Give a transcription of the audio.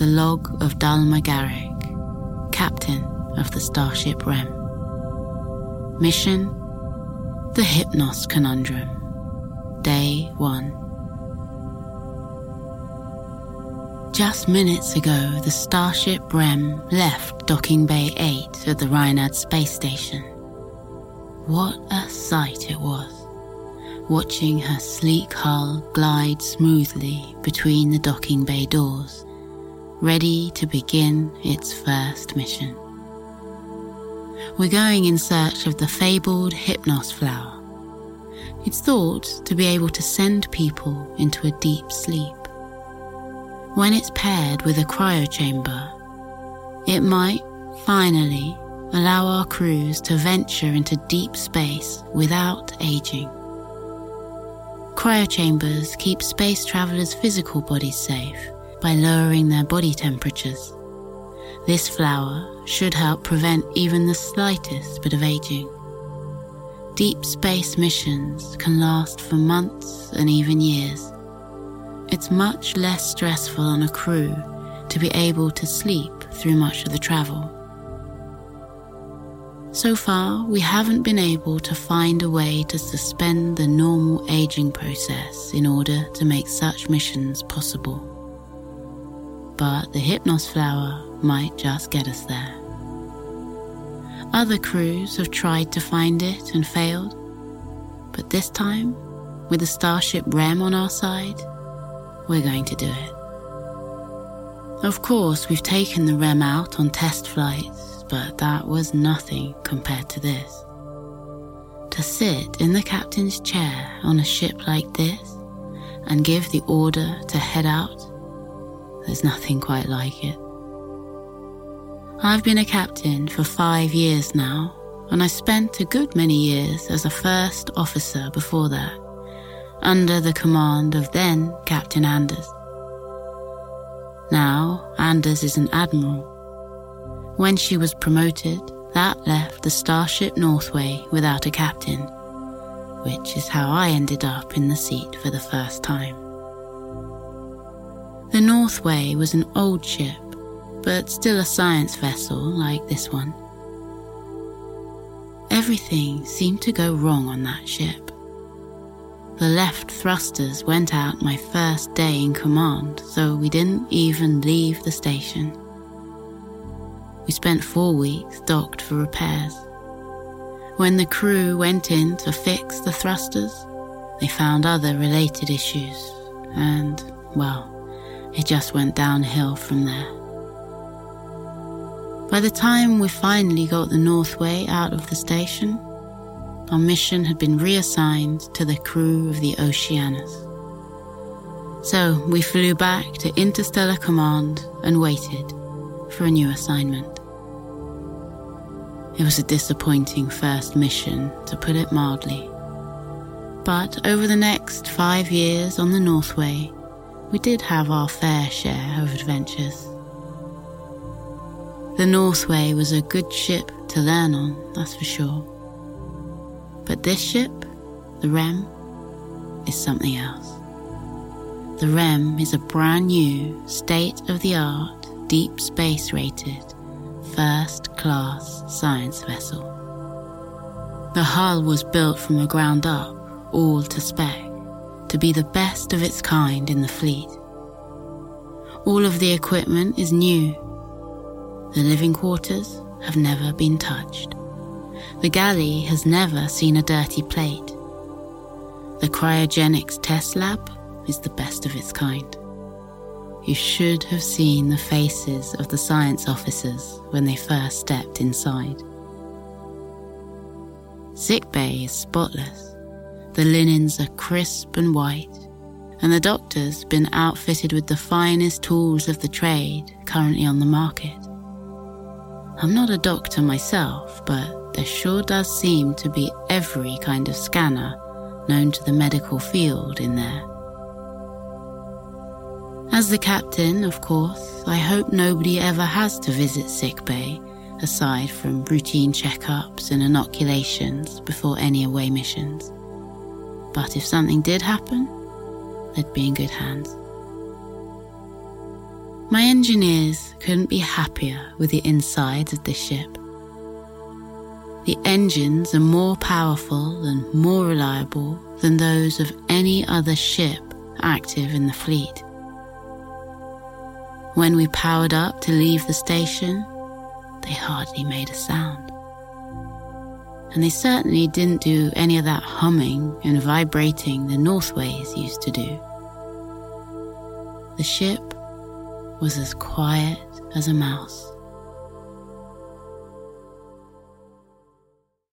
The log of Dalma Garrick, captain of the starship Rem. Mission The Hypnos Conundrum. Day 1. Just minutes ago, the starship Rem left Docking Bay 8 at the Reinhard space station. What a sight it was, watching her sleek hull glide smoothly between the docking bay doors, ready to begin its first mission. We're going in search of the fabled Hypnos flower. It's thought to be able to send people into a deep sleep. When it's paired with a cryochamber, it might finally allow our crews to venture into deep space without aging. Cryochambers keep space travelers' physical bodies safe by lowering their body temperatures. This flower should help prevent even the slightest bit of aging. Deep space missions can last for months and even years. It's much less stressful on a crew to be able to sleep through much of the travel. So far, we haven't been able to find a way to suspend the normal aging process in order to make such missions possible. But the Hypnos flower might just get us there. Other crews have tried to find it and failed, but this time, with the Starship Rem on our side, we're going to do it. Of course, we've taken the Rem out on test flights, but that was nothing compared to this. To sit in the captain's chair on a ship like this and give the order to head out, there's nothing quite like it. I've been a captain for five years now, and I spent a good many years as a first officer before that, under the command of then Captain Anders. Now, Anders is an admiral. When she was promoted, that left the Starship Northway without a captain, which is how I ended up in the seat for the first time. The Northway was an old ship but still a science vessel like this one. Everything seemed to go wrong on that ship. The left thrusters went out my first day in command, so we didn't even leave the station. We spent four weeks docked for repairs. When the crew went in to fix the thrusters, they found other related issues, and, well, it just went downhill from there. By the time we finally got the Northway out of the station, our mission had been reassigned to the crew of the Oceanus. So we flew back to Interstellar Command and waited for a new assignment. It was a disappointing first mission, to put it mildly. But over the next five years on the Northway, we did have our fair share of adventures. The Northway was a good ship to learn on, that's for sure. But this ship, the Rem, is something else. The Rem is a brand new, state of the art, deep space rated, first class science vessel. The hull was built from the ground up, all to spec, to be the best of its kind in the fleet. All of the equipment is new the living quarters have never been touched. The galley has never seen a dirty plate. The cryogenics test lab is the best of its kind. You should have seen the faces of the science officers when they first stepped inside. Sick bay is spotless. The linens are crisp and white, and the doctor's been outfitted with the finest tools of the trade currently on the market. I'm not a doctor myself, but there sure does seem to be every kind of scanner known to the medical field in there. As the captain, of course, I hope nobody ever has to visit sick bay aside from routine checkups and inoculations before any away missions. But if something did happen, they'd be in good hands. My engineers couldn't be happier with the insides of this ship. The engines are more powerful and more reliable than those of any other ship active in the fleet. When we powered up to leave the station, they hardly made a sound. And they certainly didn't do any of that humming and vibrating the Northways used to do. The ship was as quiet as a mouse.